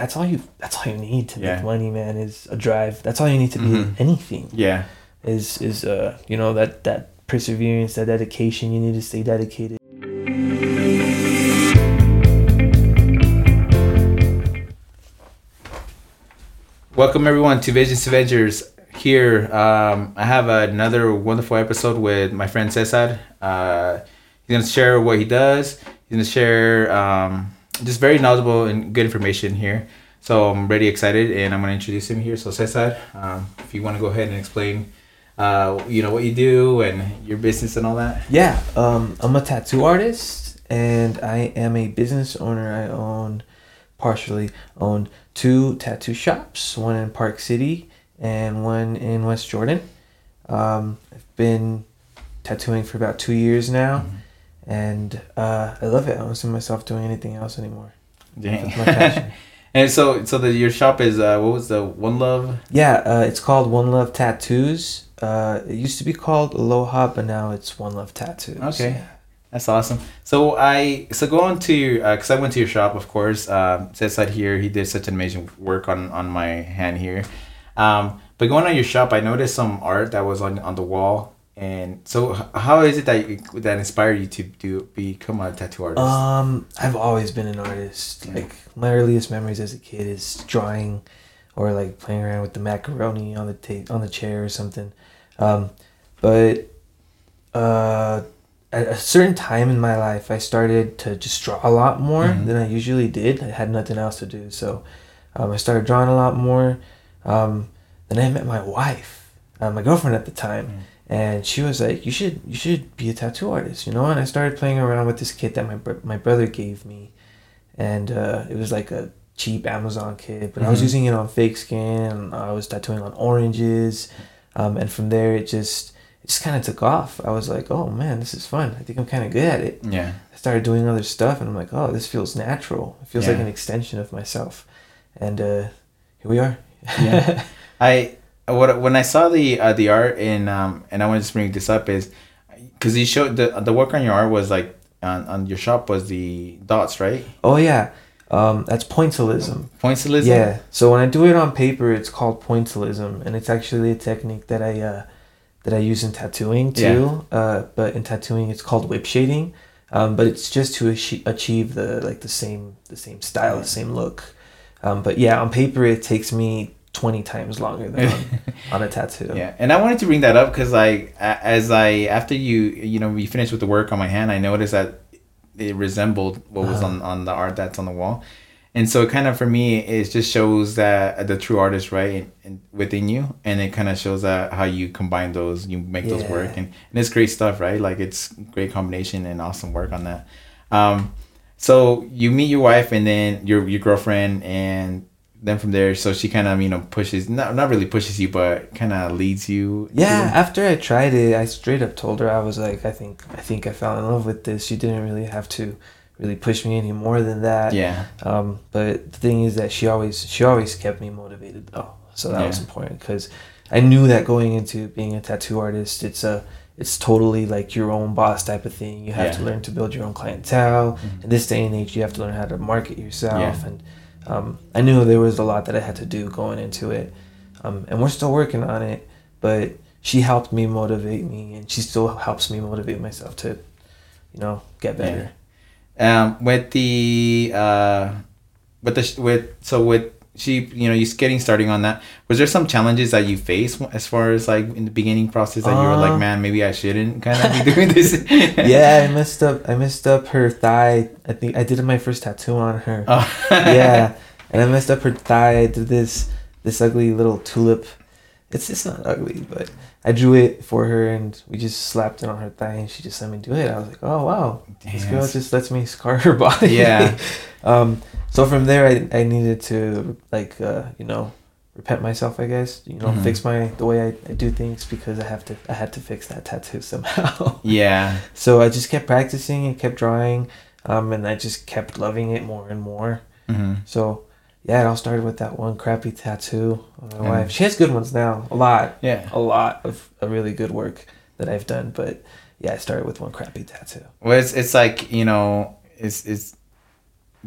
that's all you that's all you need to Yeah. make money, man. Is a drive. That's all you need to be Mhm. anything. Yeah. Is is uh you know that that perseverance, that dedication. You need to stay dedicated. Welcome everyone to Visions to Ventures. Here, um, I have another wonderful episode with my friend Cesar. Uh, he's gonna share what he does. He's gonna share um, just very knowledgeable and good information here. So I'm really excited, and I'm gonna introduce him here. So Cesar, um, if you want to go ahead and explain, uh, you know what you do and your business and all that. Yeah, um, I'm a tattoo artist and I am a business owner. I own, partially own two tattoo shops, one in Park City and one in West Jordan. Um, I've been tattooing for about two years now and uh, I love it. I don't see myself doing anything else anymore. Dang. That's my passion. and so, so the your shop is uh, what was the One Love? Yeah, uh, it's called One Love Tattoos. Uh, it used to be called Aloha, but now it's One Love Tattoos. Okay. That's awesome. So I so go on to your because I went to your shop, of course. Um, Cesar here, he did such an amazing work on on my hand here. Um, but going on your shop, I noticed some art that was on on the wall. And so, how is it that you, that inspired you to do become a tattoo artist? Um, I've always been an artist. Like my earliest memories as a kid is drawing, or like playing around with the macaroni on the ta- on the chair or something. Um, but uh, at a certain time in my life, I started to just draw a lot more Mhm. than I usually did. I had nothing else to do, so um, I started drawing a lot more. Um, then I met my wife, uh, my girlfriend at the time, Mm. And she was like, "You should, you should be a tattoo artist," you know. And I started playing around with this kit that my br- my brother gave me, and uh, it was like a cheap Amazon kit, but I was Mhm. using it on fake skin. I was tattooing on oranges, um, and from there it just it just kind of took off. I was like, "Oh man, this is fun. I think I'm kind of good at it." yeah. I started doing other stuff, and I'm like, "Oh, this feels natural. It feels like an extension of myself," and uh, here we are. Yeah. I what when I saw the uh, the art and um and I want to just bring this up is because you showed the the work on your art was like on, on your shop was the dots right oh yeah, um, that's pointillism. pointillism Yeah. So when I do it on paper, it's called pointillism, and it's actually a technique that I uh, that I use in tattooing too. Uh, but in tattooing, it's called whip shading. Um, but it's just to achieve the like the same the same style, the same look. Um, but yeah, on paper, it takes me twenty times longer than on, on a tattoo. Yeah, and I wanted to bring that up because I, a- as I after you, you know, we finished with the work on my hand, I noticed that it resembled what was Uh-huh. on on the art that's on the wall, and so it kind of for me it just shows that the true artist right in, in, within you, and it kind of shows that how you combine those, you make those work, and, and it's great stuff, right? Like it's great combination and awesome work on that. Um, so you meet your wife and then your your girlfriend and then from there so she kind of you know pushes not, not really pushes you but kind of leads you Yeah, after I tried it, I straight up told her I was like, I think I think I fell in love with this. She didn't really have to really push me any more than that. yeah Um, but the thing is that she always she always kept me motivated though, so that was important because I knew that going into being a tattoo artist, it's a it's totally like your own boss type of thing. You have to learn to build your own clientele. Mhm. In this day and age, you have to learn how to market yourself, Yeah. and um, I knew there was a lot that I had to do going into it, um, and we're still working on it. But she helped me motivate me, and she still helps me motivate myself to, you know, get better. um with the uh with the with so with she you know you're getting starting on that was there some challenges that you faced as far as like in the beginning process that you were like Uh, man maybe i shouldn't kind of be doing this yeah, I messed up. I messed up her thigh. I think I did my first tattoo on her. oh. yeah, and I messed up her thigh. I did this this ugly little tulip. It's it's not ugly, but I drew it for her, and we just slapped it on her thigh, and she just let me do it. I was like, oh wow, this girl just lets me scar her body. Yeah. um. So from there, I I needed to like uh you know repent myself, I guess. You know, Mhm. fix my the way I, I do things because I have to I had to fix that tattoo somehow. yeah So I just kept practicing and kept drawing, um, and I just kept loving it more and more. hmm So yeah, it all started with that one crappy tattoo on my wife. She has good ones now, a lot, yeah a lot of a really good work that I've done. But yeah, I started with one crappy tattoo. Well, it's, it's like you know, it's it's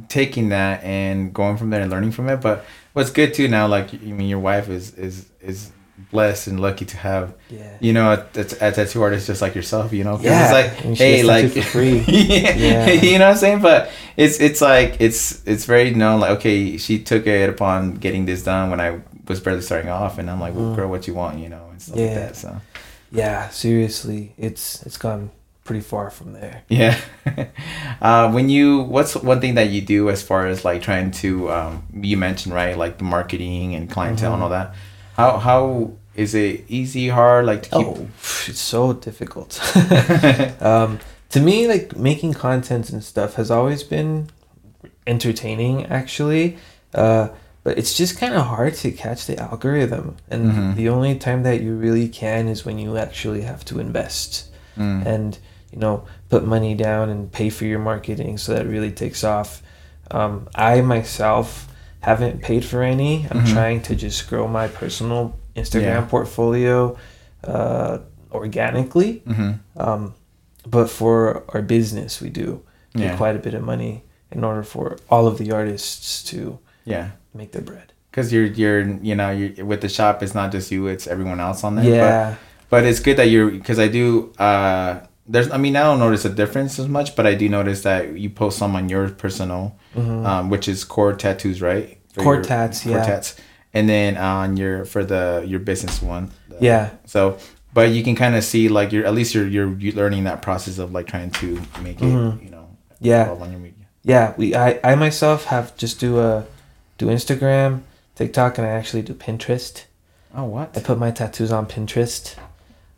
taking that and going from there and learning from it. But what's good too now, like I mean, your wife is is is blessed and lucky to have Yeah. you know a, a, a tattoo artist just like yourself. You know Yeah, it's like and hey, like for free. yeah, Yeah. you know what I'm saying. But it's it's like it's it's very known. Like okay, she took it upon getting this done when I was barely starting off, and I'm like, well, Mm. girl, what you want, you know, and stuff like Yeah. that. So. Yeah, seriously, it's it's gone pretty far from there. Yeah. uh, when you, what's one thing that you do as far as like trying to, um, you mentioned right, like the marketing and clientele and Mhm. all that. How how is it easy, hard, like to keep? Oh, it's so difficult. um, to me, like making content and stuff has always been entertaining, actually. Uh, but it's just kind of hard to catch the algorithm, and Mhm. the only time that you really can is when you actually have to invest Mm. and you know put money down and pay for your marketing so that really takes off. Um, I myself haven't paid for any. I'm Mhm. trying to just grow my personal Instagram Yeah. portfolio uh, organically. Mhm. Um, but for our business, we do get Yeah. quite a bit of money in order for all of the artists to Yeah. make their bread. Cause you're, you're, you know, you're with the shop. It's not just you; it's everyone else on there. But, Yeah, but it's good that you're, because I do. uh There's, I mean, I don't notice a difference as much, but I do notice that you post some on your personal, Mhm. um, which is core tattoos, right? For Core your- tats, core yeah. tats, and then on your for the your business one. the- yeah, So, but you can kind of see like you're at least you're you're, you're learning that process of like trying to make it, Mhm. you know, yeah. on your media. Yeah, we I, I myself have just do a do Instagram, TikTok, and I actually do Pinterest. Oh, what? I put my tattoos on Pinterest,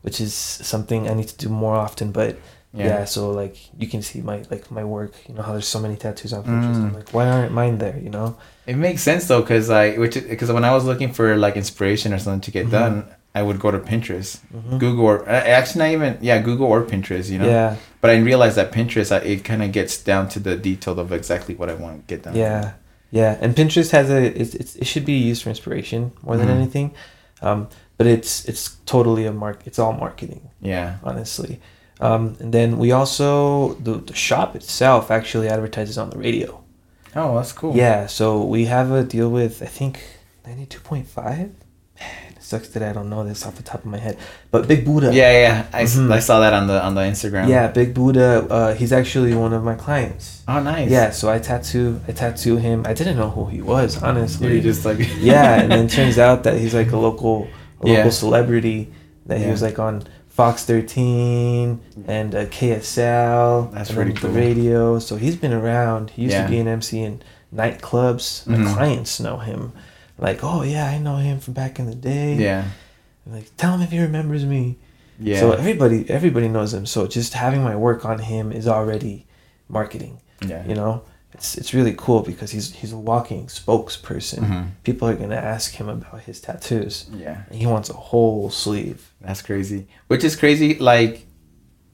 which is something I need to do more often. But yeah, Yeah. so like you can see my like my work. You know how there's so many tattoos on Pinterest. Mm. I'm like, why aren't mine there? You know? It makes sense though, cause like which because when I was looking for like inspiration or something to get Mhm. done, I would go to Pinterest, Mhm. Google, or actually not even yeah Google or Pinterest, you know. Yeah, But I realized that Pinterest, I, it kind of gets down to the detail of exactly what I want to get done. yeah, yeah. And Pinterest has a it's, it's it should be used for inspiration more than Mhm. anything. Um, but it's it's totally a mark. It's all marketing. Yeah. honestly. Um, and then we also the, the shop itself actually advertises on the radio. Oh, that's cool. Yeah, so we have a deal with I think ninety two point five. It sucks that I don't know this off the top of my head, but Big Buddha. Yeah, yeah. I, Mhm. I saw that on the on the Instagram. yeah, Big Buddha. Uh, he's actually one of my clients. Oh, nice. Yeah, so I tattoo I tattoo him. I didn't know who he was honestly. You're just like. yeah, and then turns out that he's like a local a Yeah. local celebrity that he was like on Fox 13 and uh, KSL That's and pretty cool. the radio. So he's been around. He used Yeah. to be an MC in nightclubs. My Mhm. clients know him. Like, oh yeah, I know him from back in the day. Yeah. I'm like, tell him if he remembers me. Yeah. So everybody everybody knows him. So just having my work on him is already marketing. yeah. You know, it's it's really cool because he's he's a walking spokesperson. Mhm. People are gonna ask him about his tattoos. Yeah. And he wants a whole sleeve. That's crazy. Which is crazy. Like,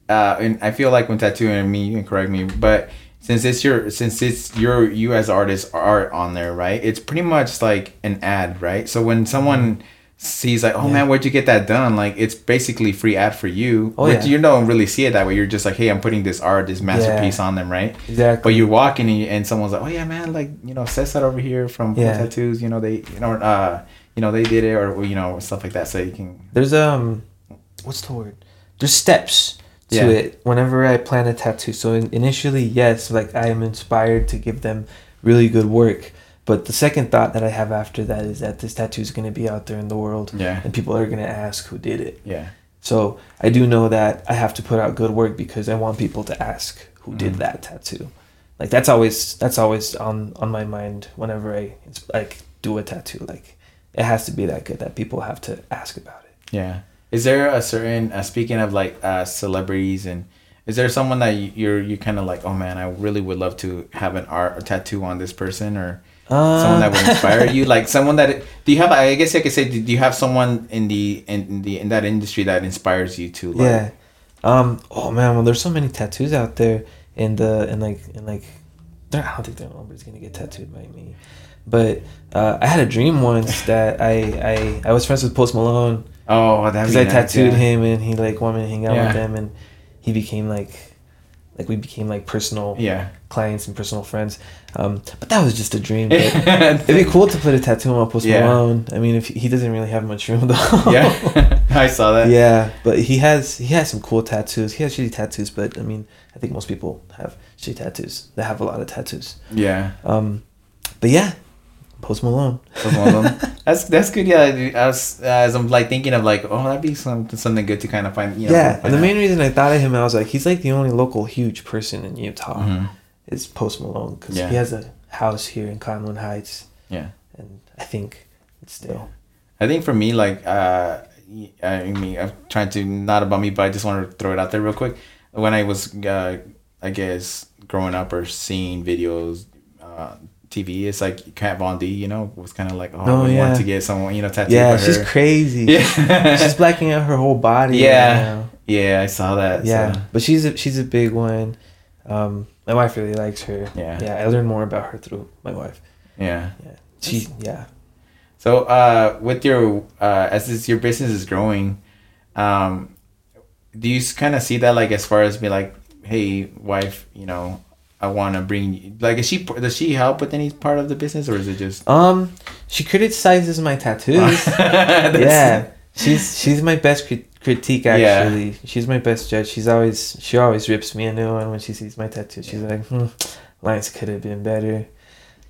uh, and I feel like when tattooing me, you can correct me, but since it's your, since it's your, you as artist art on there, right? It's pretty much like an ad, right? So when someone sees like, oh Yeah. man, where'd you get that done? Like, it's basically free ad for you. Oh, but yeah. you don't really see it that way. You're just like, hey, I'm putting this art, this masterpiece on them, right? Exactly. But you're walking and, you, and someone's like, oh yeah, man, like you know, Cesar over here from Yeah. Tattoos, you know, they, you know, uh, you know, they did it, or you know, stuff like that. So you can, There's um, what's the word? There's steps to Yeah. it. Whenever I plan a tattoo, so in, initially, yes, like I am inspired to give them really good work. But the second thought that I have after that is that this tattoo is going to be out there in the world, yeah, and people are going to ask who did it. yeah. So I do know that I have to put out good work because I want people to ask who did Mhm. that tattoo. Like that's always that's always on on my mind whenever I like do a tattoo. Like it has to be that good that people have to ask about it. Yeah. Is there a certain uh, speaking of like uh, celebrities and is there someone that you- you're you kind of like oh man I really would love to have an art a tattoo on this person or someone that would inspire you like someone that do you have I guess I could say do you have someone in the in the in that industry that inspires you to like yeah. Um. Oh man. Well, there's so many tattoos out there, and uh, and like and like, I don't think nobody's gonna get tattooed by me. But uh, I had a dream once that I I I was friends with Post Malone oh that because I tattooed him and he like wanted to hang out Yeah. with him and he became like like we became like personal Yeah. clients and personal friends. Um, but that was just a dream. It'd be cool to put a tattoo on Post Yeah. Malone. I mean, if he doesn't really have much room though. yeah. I saw that. yeah, but he has he has some cool tattoos. He has shitty tattoos, but I mean, I think most people have shitty tattoos. They have a lot of tattoos. Yeah. Um, but yeah, Post Malone. That's one of them. That's that's good. Yeah, I was as I'm like thinking of like, oh, that'd be something something good to kind of find. You know, yeah, and the out. main reason I thought of him, I was like, he's like the only local huge person in Utah Mhm. Is Post Malone because Yeah. he has a house here in Cottonwood Heights, Yeah. and I think it's still. I think for me, like, uh, I mean, I'm trying to not about me, but I just want to throw it out there real quick. When I was, uh, I guess, growing up or seeing videos, uh, TV, it's like Kat Von D, you know, was kind of like, oh, Oh, I yeah. want to get someone, you know, tattooed Yeah, she's her. crazy. Yeah. she's blacking out her whole body. right Yeah. now. yeah, I saw that. yeah, so. but she's a, she's a big one. Um, my wife really likes her. Yeah. yeah. I learned more about her through my wife. Yeah. Yeah, she yeah. So, uh, with your uh, as this, your business is growing, um, do you kind of see that like as far as be like, hey, wife, you know, I want to bring you like is she does she help with any part of the business or is it just Um, she criticizes my tattoos. Yeah, she's she's my best crit- critique Yeah. actually. She's my best judge. She's always she always rips me a new one when she sees my tattoo. She's like, hmm, lines could have been better,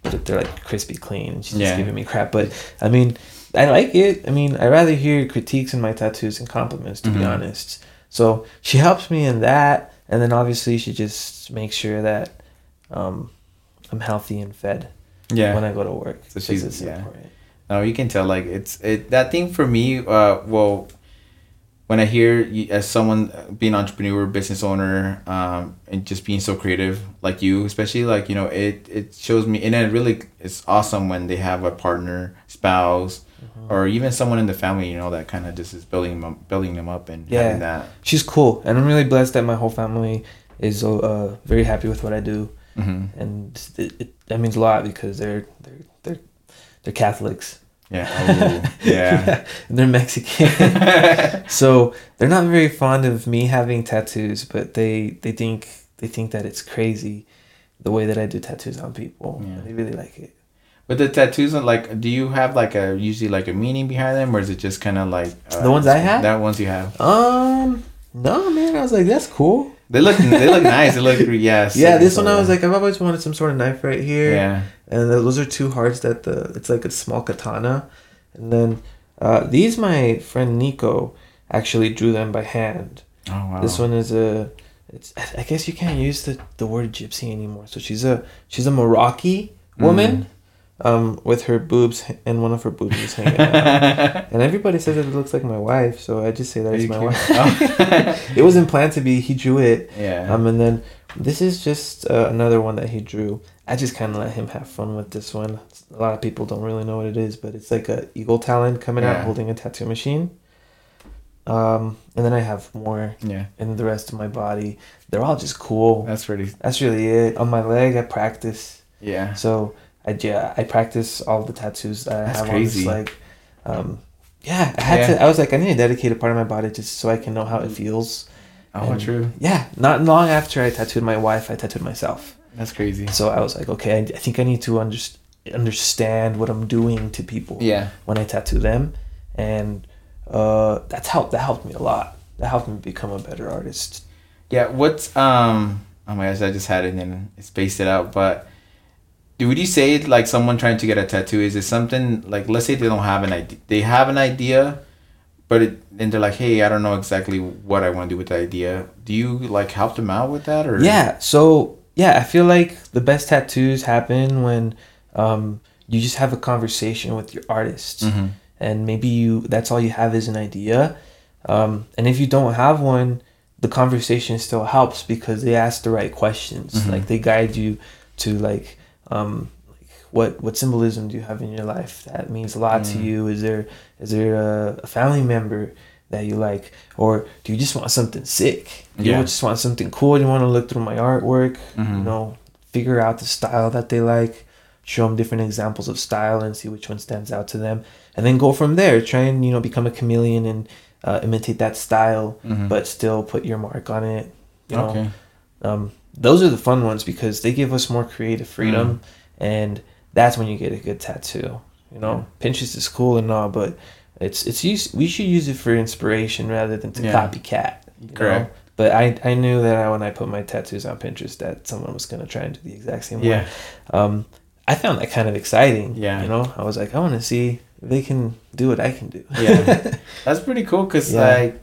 but they're like crispy clean. And she's Yeah. just giving me crap. But I mean, I like it. I mean, I rather hear critiques in my tattoos and compliments, to be Mhm. honest. So she helps me in that, and then obviously she just makes sure that um, I'm healthy and fed yeah. when I go to work. So she's- yeah. important. No, you can tell like it's it that thing for me. Uh, well, when I hear you, as someone uh, being entrepreneur, business owner, um, and just being so creative like you, especially like you know, it it shows me, and it really it's awesome when they have a partner, spouse, Mm-hmm. or even someone in the family, you know, that kind of just is building them up, building them up, and Yeah. having that. she's cool and i'm really blessed that my whole family is uh, very happy with what i do Mm-hmm. and it, it, that means a lot because they're they're they're, they're catholics Yeah. Oh, yeah. they're mexican so they're not very fond of me having tattoos but they they think they think that it's crazy the way that i do tattoos on people Yeah. they really like it But the tattoos, are like, do you have like a usually like a meaning behind them, or is it just kind of like uh, The ones I have? That ones you have. um no man i was like that's cool They look they look nice. They look yes. yeah this one i was like i've always wanted some sort of knife right here yeah. and those are two hearts that the it's like a small katana and then uh, these my friend nico actually drew them by hand Oh wow. this one is a it's i guess you can't use the, the word gypsy anymore so she's a she's a moroccan woman um with her boobs and one of her boobs is hanging out and everybody says that it looks like my wife so i just say that Are it's my wife Oh. it wasn't planned to be he drew it yeah. um, and then this is just uh, another one that he drew. I just kind of let him have fun with this one. A lot of people don't really know what it is, but it's like a eagle talon coming Yeah. out holding a tattoo machine. Um, and then I have more yeah. in the rest of my body. They're all just cool. That's pretty. That's really it. On my leg, I practice. Yeah. So I yeah, I practice all the tattoos that I That's have crazy. on this leg. Um, yeah, I had Yeah. to. I was like, I need to dedicate a part of my body just so I can know how it feels. Oh, And- true. Yeah, not long after I tattooed my wife, I tattooed myself. That's crazy. So I was like, okay, I, I think I need to under, understand what I'm doing to people Yeah. when I tattoo them, and uh, that's helped. That helped me a lot. That helped me become a better artist. Yeah. What's um? Oh my gosh, I just had it and it spaced it out. But would you say like someone trying to get a tattoo is it something like let's say they don't have an idea, they have an idea, but it and they're like, hey, I don't know exactly what I want to do with the idea. Do you like help them out with that or? Yeah. So yeah, I feel like the best tattoos happen when um, you just have a conversation with your artist. Mm-hmm. and maybe you that's all you have is an idea um, and if you don't have one the conversation still helps because they ask the right questions Mhm. like they guide you to like um, like what what symbolism do you have in your life that means a lot to Mm. you is there is there a, a family member that you like or do you just want something sick Yeah. you just want something cool you want to look through my artwork Mhm. you know figure out the style that they like show them different examples of style and see which one stands out to them and then go from there try and you know become a chameleon and uh, imitate that style Mhm. but still put your mark on it you know okay. um, those are the fun ones because they give us more creative freedom, and that's when you get a good tattoo. You know, Pinterest is cool and all, but it's it's used. We should use it for inspiration rather than to Yeah. copycat. you know? Correct. But I, I knew that I, when I put my tattoos on Pinterest that someone was gonna try and do the exact same Yeah. way. Um, I found that kind of exciting. Yeah. You know, I was like, I want to see if they can do what I can do. Yeah. That's pretty cool because Yeah. like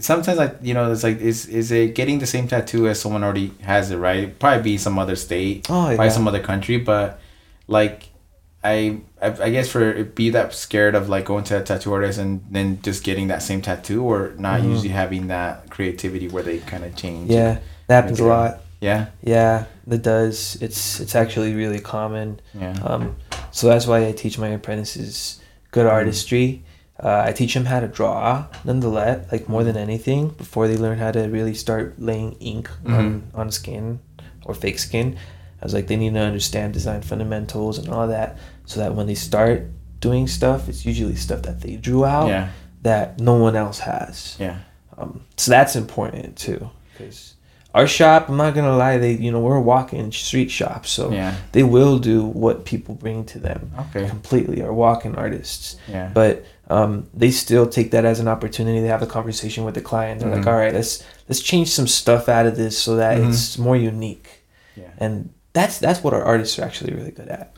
sometimes like you know it's like is is it getting the same tattoo as someone already has it right? Probably be some other state, oh yeah. probably some other country, but like I I, I guess for be that scared of like going to a tattoo artist and then just getting that same tattoo or not Mhm. usually having that creativity where they kind of change. yeah, that happens a lot. Yeah. Yeah, that does. It's it's actually really common. Yeah. Um, so that's why I teach my apprentices good Mm-hmm. artistry. Uh, I teach them how to draw, nonetheless, like more than anything, before they learn how to really start laying ink on, Mm-hmm. on skin or fake skin. I was like, they need to understand design fundamentals and all that, so that when they start doing stuff, it's usually stuff that they drew out Yeah. that no one else has. Yeah. Um, so that's important too, because our shop, I'm not gonna lie, they you know we're a walk-in street shop, so Yeah. they will do what people bring to them Okay. completely are walk-in artists Yeah. but um, they still take that as an opportunity to have a conversation with the client they're like Mhm. all right let's let's change some stuff out of this so that Mhm. it's more unique Yeah. and that's that's what our artists are actually really good at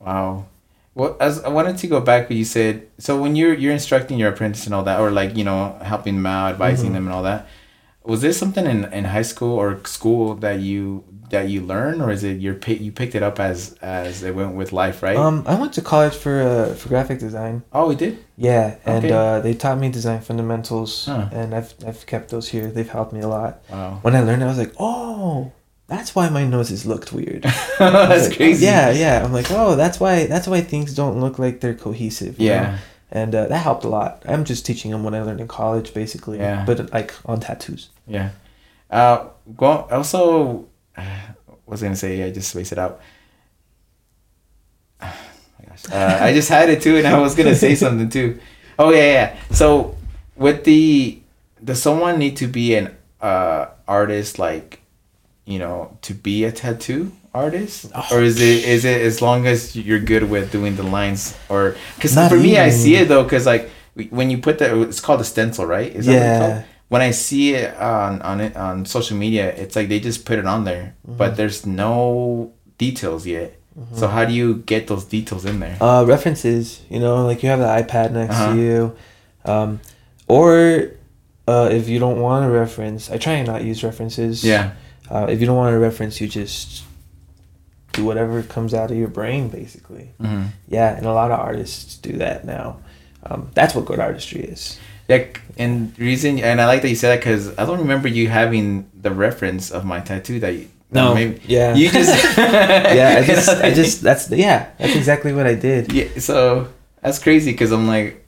Wow. Well, as I wanted to go back, what you said. So when you're you're instructing your apprentice and all that, or like you know helping them out, advising Mhm. them and all that, was this something in, in high school or school that you that you learned, or is it your you picked it up as as it went with life, right? um i went to college for uh, for graphic design oh, we did. yeah and Okay. uh, they taught me design fundamentals Huh. and I've, I've kept those here they've helped me a lot Wow, when i learned it, i was like oh that's why my noses looked weird that's like, crazy. Yeah, yeah. I'm like, oh, that's why that's why things don't look like they're cohesive. you know? And uh, that helped a lot. I'm just teaching them what I learned in college, basically. Yeah. But like on tattoos. Yeah. Uh, go also. What was gonna say? I just spaced it out. Oh my gosh. Uh, I just had it too, and I was gonna say something too. Oh yeah, yeah. So with the does someone need to be an uh artist like, you know, to be a tattoo artist, Oh, or is it is it as long as you're good with doing the lines, or because for me I see it though, because like when you put that, it's called a stencil, right? Is that what it's Yeah. when I see it on on it on social media, it's like they just put it on there, Mm-hmm. but there's no details yet. So how do you get those details in there? Uh, references. You know, like you have the iPad next Uh-huh. to you, um, or uh, if you don't want a reference, I try and not use references. Yeah, Uh, if you don't want a reference, you just do whatever comes out of your brain, basically. hmm Yeah, and a lot of artists do that now. Um, that's what good artistry is. like and reason, and I like that you said that because I don't remember you having the reference of my tattoo that you. No, maybe yeah. you just yeah, I just, I just, that's, yeah, that's exactly what I did. yeah. So that's crazy because I'm like,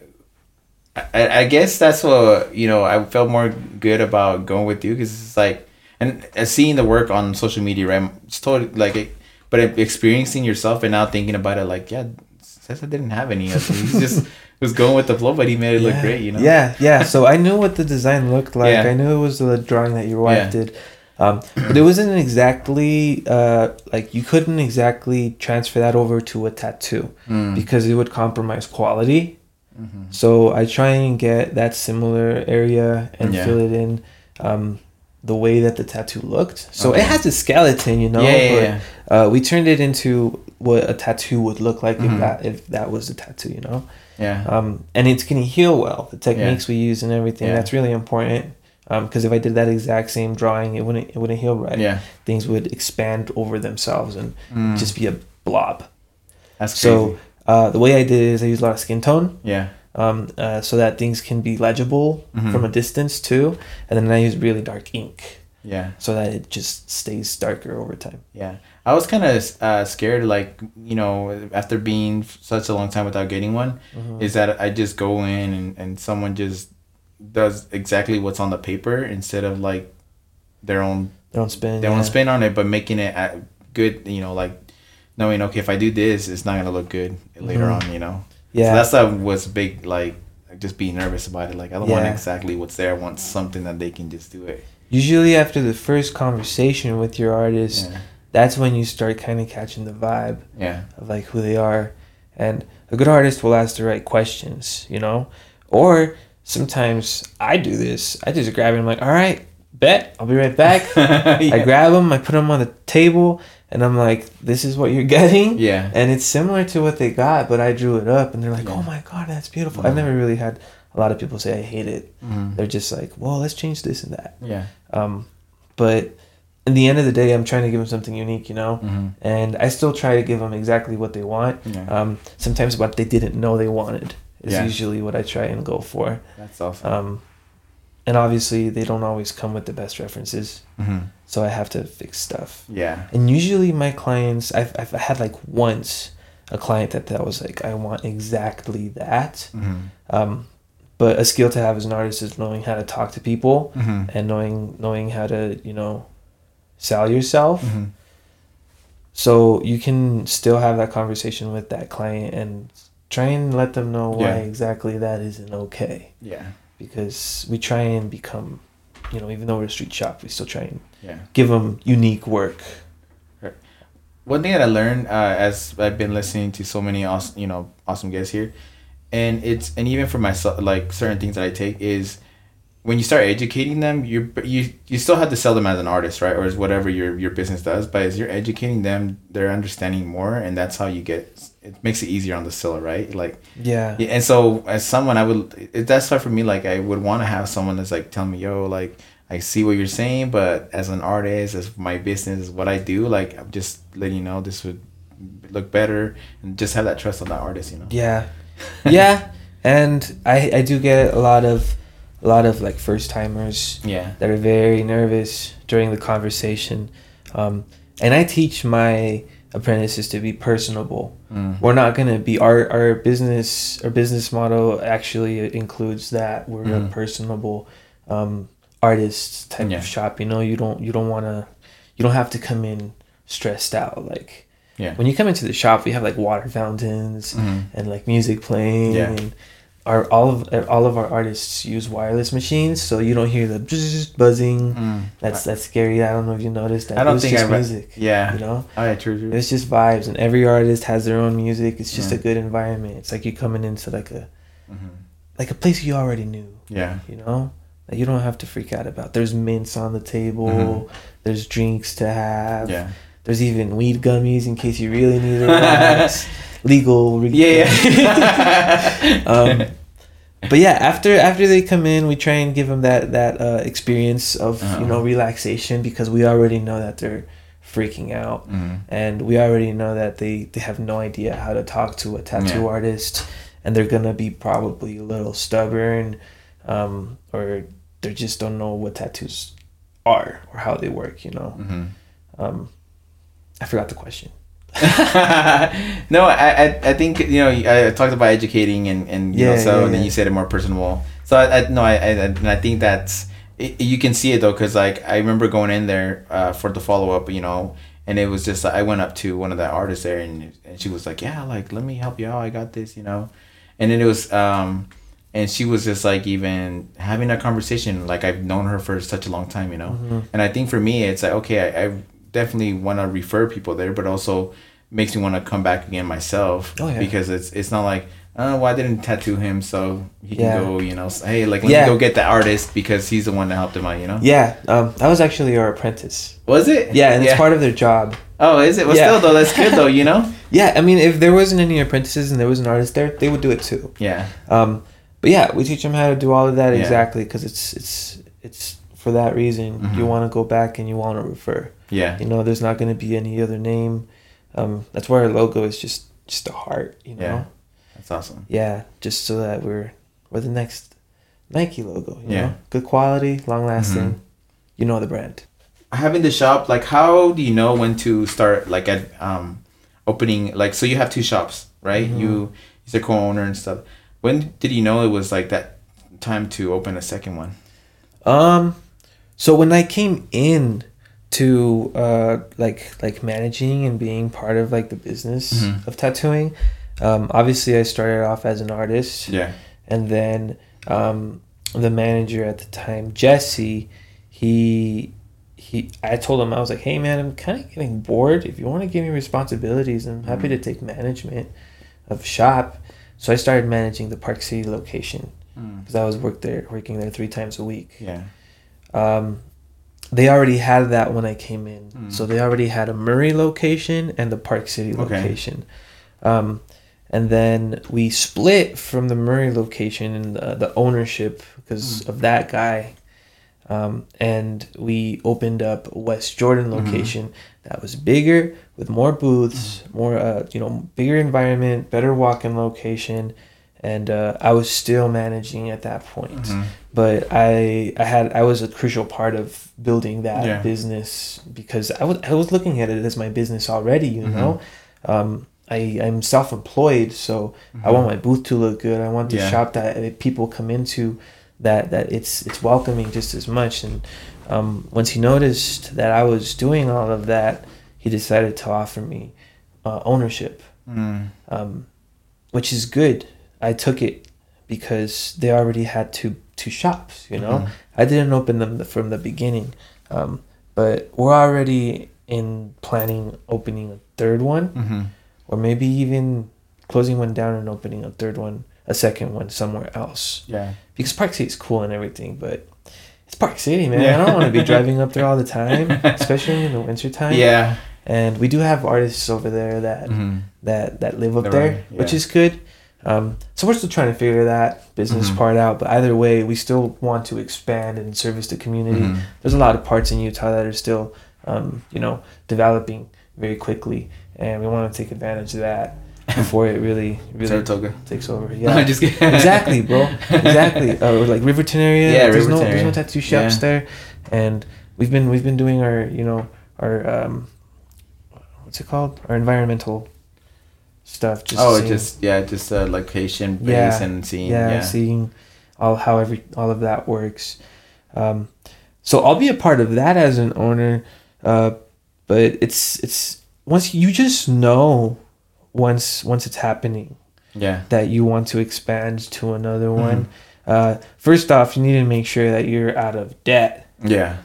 I, I guess that's what you know. I felt more good about going with you because it's like, and uh, seeing the work on social media, right? It's totally like, it, but experiencing yourself and now thinking about it, like, yeah, Cesar didn't have any of these. He just was going with the flow, but he made it look great, you know. Yeah, yeah. So I knew what the design looked like. Yeah. I knew it was the drawing that your wife Yeah. did. Um, but it wasn't exactly uh, like you couldn't exactly transfer that over to a tattoo Mm. because it would compromise quality. Mhm. So I try and get that similar area and Yeah. fill it in um, the way that the tattoo looked. So Okay. it has a skeleton, you know. yeah, yeah, but, yeah. Uh, we turned it into what a tattoo would look like Mhm. if that if that was a tattoo, you know. yeah. Um, and it's gonna heal well. The techniques we use and everything Yeah. that's really important. Because if I did that exact same drawing, it wouldn't it wouldn't heal right. yeah. Things would expand over themselves and Mm. just be a blob. that's So uh, the way I did is I use a lot of skin tone yeah. Um, uh, so that things can be legible Mhm. from a distance too. And then I use really dark ink Yeah. so that it just stays darker over time. Yeah, I was kind of uh, scared, like you know, after being such a long time without getting one, Mhm. is that I just go in and, and someone just does exactly what's on the paper instead of like their own Their own spin. their own spin on it, but making it uh, good. You know, like knowing okay, if I do this, it's not gonna look good later Mhm. on. You know, Yeah. So that's that was big, like just being nervous about it. Like I don't want exactly what's there. I want something that they can just do it. usually after the first conversation with your artist, Yeah. that's when you start kind of catching the vibe Yeah. of like who they are. And a good artist will ask the right questions, you know? Or sometimes I do this. I just grab it. I'm like, all right, bet. I'll be right back. I grab them, I put them on the table, and I'm like, this is what you're getting. yeah. And it's similar to what they got, but I drew it up, and they're like, Yeah. oh my God, that's beautiful. I've Mhm. never really had a lot of people say I hate it. Mhm. They're just like, well, let's change this and that. Yeah. Um, but in the end of the day, I'm trying to give them something unique, you know? Mhm. And I still try to give them exactly what they want. Yeah. Um, sometimes what they didn't know they wanted is Yeah. usually what I try and go for. That's awesome. Um, and obviously, they don't always come with the best references, Mhm. so I have to fix stuff. Yeah. And usually, my clients, I've, I've had like once a client that, that was like, I want exactly that. Mhm. Um, but a skill to have as an artist is knowing how to talk to people Mhm. and knowing knowing how to you know sell yourself. Mhm. So you can still have that conversation with that client and try and let them know why Yeah. exactly that isn't okay. Yeah. Because we try and become, you know, even though we're a street shop, we still try and Yeah. give them unique work. One thing that I learned uh, as I've been listening to so many awesome, you know, awesome guests here, and it's and even for myself, like certain things that I take is when you start educating them, you you you still have to sell them as an artist, right, or as whatever your your business does. But as you're educating them, they're understanding more, and that's how you get. It makes it easier on the seller, right? Like Yeah. Yeah, and so as someone, I would. It, that's why for me, like I would want to have someone that's like tell me, yo, like I see what you're saying, but as an artist, as my business, what I do, like I'm just letting you know this would look better, and just have that trust on that artist, you know. Yeah. yeah. And I, I do get a lot of a lot of like first timers Yeah. that are very nervous during the conversation. Um, and I teach my apprentices to be personable. Mm. We're not gonna be our our business our business model actually includes that we're Mhm. a personable um, artist type Yeah. of shop. You know, you don't you don't want to you don't have to come in stressed out like Yeah. when you come into the shop. We have like water fountains Mhm. and like music playing Yeah. and our all of all of our artists use wireless machines so you don't hear the buzzing Mm. that's that's scary i don't know if you noticed that I don't It was think just re- music Yeah. you know Oh yeah, true, true. it's just vibes and every artist has their own music it's just Yeah. a good environment it's like you're coming into like a Mhm. like a place you already knew Yeah. you know that you don't have to freak out about there's mints on the table Mhm. there's drinks to have Yeah. there's even weed gummies in case you really need relax legal re- Yeah. Yeah. um, but yeah, after after they come in, we try and give them that that uh, experience of Uh-huh. you know relaxation because we already know that they're freaking out, Mhm. and we already know that they they have no idea how to talk to a tattoo Yeah. artist, and they're gonna be probably a little stubborn, um, or they just don't know what tattoos are or how they work. You know, Mhm. um, I forgot the question. no, I, I I think you know I talked about educating and and you know so yeah, and then yeah. you said it more personable. So I, I no I, I and I think that's it, you can see it though because like I remember going in there uh, for the follow up you know and it was just I went up to one of the artists there and and she was like yeah like let me help you out I got this you know and then it was um and she was just like even having a conversation like I've known her for such a long time you know Mhm. and I think for me, it's like okay, I, I definitely want to refer people there, but also makes me want to come back again myself. Oh, yeah. Because it's it's not like oh well I didn't tattoo him, so he Yeah. can go you know hey like let Yeah. me go get the artist because he's the one that helped him out. You know. Yeah, um, that was actually our apprentice. Was it? Yeah, and it's part of their job. Oh, is it? Well, Yeah. still though, that's good though. You know. Yeah, I mean, if there wasn't any apprentices and there was an artist there, they would do it too. Yeah. Um, but yeah, we teach them how to do all of that Yeah. exactly because it's it's it's for that reason. You Mhm. want to go back and you want to refer. Yeah. You know, there's not going to be any other name. Um, that's why our logo is just just a heart. You know. Yeah. That's awesome. Yeah, just so that we're we're the next Nike logo. You Yeah. know? good quality, long lasting. Mhm. You know the brand. having the shop like how do you know when to start like at um opening like so you have two shops right Mhm. you he's a co-owner and stuff when did you know it was like that time to open a second one Um, so when I came in to uh like like managing and being part of like the business Mhm. of tattooing, um, obviously I started off as an artist, yeah and then um, the manager at the time, Jesse, he he I told him I was like, hey man, I'm kind of getting bored. If you want to give me responsibilities, I'm happy to take management of shop. So I started managing the Park City location because I was work there working there three times a week. Yeah. Um, they already had that when I came in, Mm. so they already had a Murray location and the Park City Okay. location. Um, and then we split from the Murray location and the, the ownership because Mm. of that guy. Um, and we opened up West Jordan Mm-hmm. location that was bigger with more booths, Mm. more uh, you know bigger environment, better walk-in location, and uh, I was still managing at that point Mhm. but I I had I was a crucial part of building that Yeah. business because I was I was looking at it as my business already. You Mhm. know, um, I I'm self employed, so I want my booth to look good. I want the Yeah. shop that people come into that that it's it's welcoming just as much. And um, once he noticed that I was doing all of that, he decided to offer me uh, ownership Mm. um, which is good. I took it because they already had two two shops. You know, Mhm. I didn't open them from the beginning, um, but we're already in planning opening a third one, Mhm. or maybe even closing one down and opening a third one, a second one somewhere else. Yeah. Because Park City is cool and everything, but it's Park City, man. Yeah. I don't want to be driving up there all the time, especially in the wintertime. Yeah. And we do have artists over there that Mhm. that that live up They're there, right, which is good. Um, so we're still trying to figure that business Mhm. part out. But either way, we still want to expand and service the community. Mhm. There's a lot of parts in Utah that are still, um, you know, developing very quickly, and we want to take advantage of that before it really really Saratoga. takes over. Yeah, I'm just kidding. exactly, bro. Exactly. Uh, like Riverton area. Yeah, there's no Riverton there's no tattoo shops Yeah. there, and we've been we've been doing our you know our um, what's it called our environmental stuff. Just oh, seeing- just yeah, just uh, location base Yeah. and seeing yeah, yeah. seeing all how every all of that works. Um, so I'll be a part of that as an owner, uh, but it's it's once you just know once once it's happening Yeah. that you want to expand to another Mm-hmm. one. Uh, first off, you need to make sure that you're out of debt. Yeah.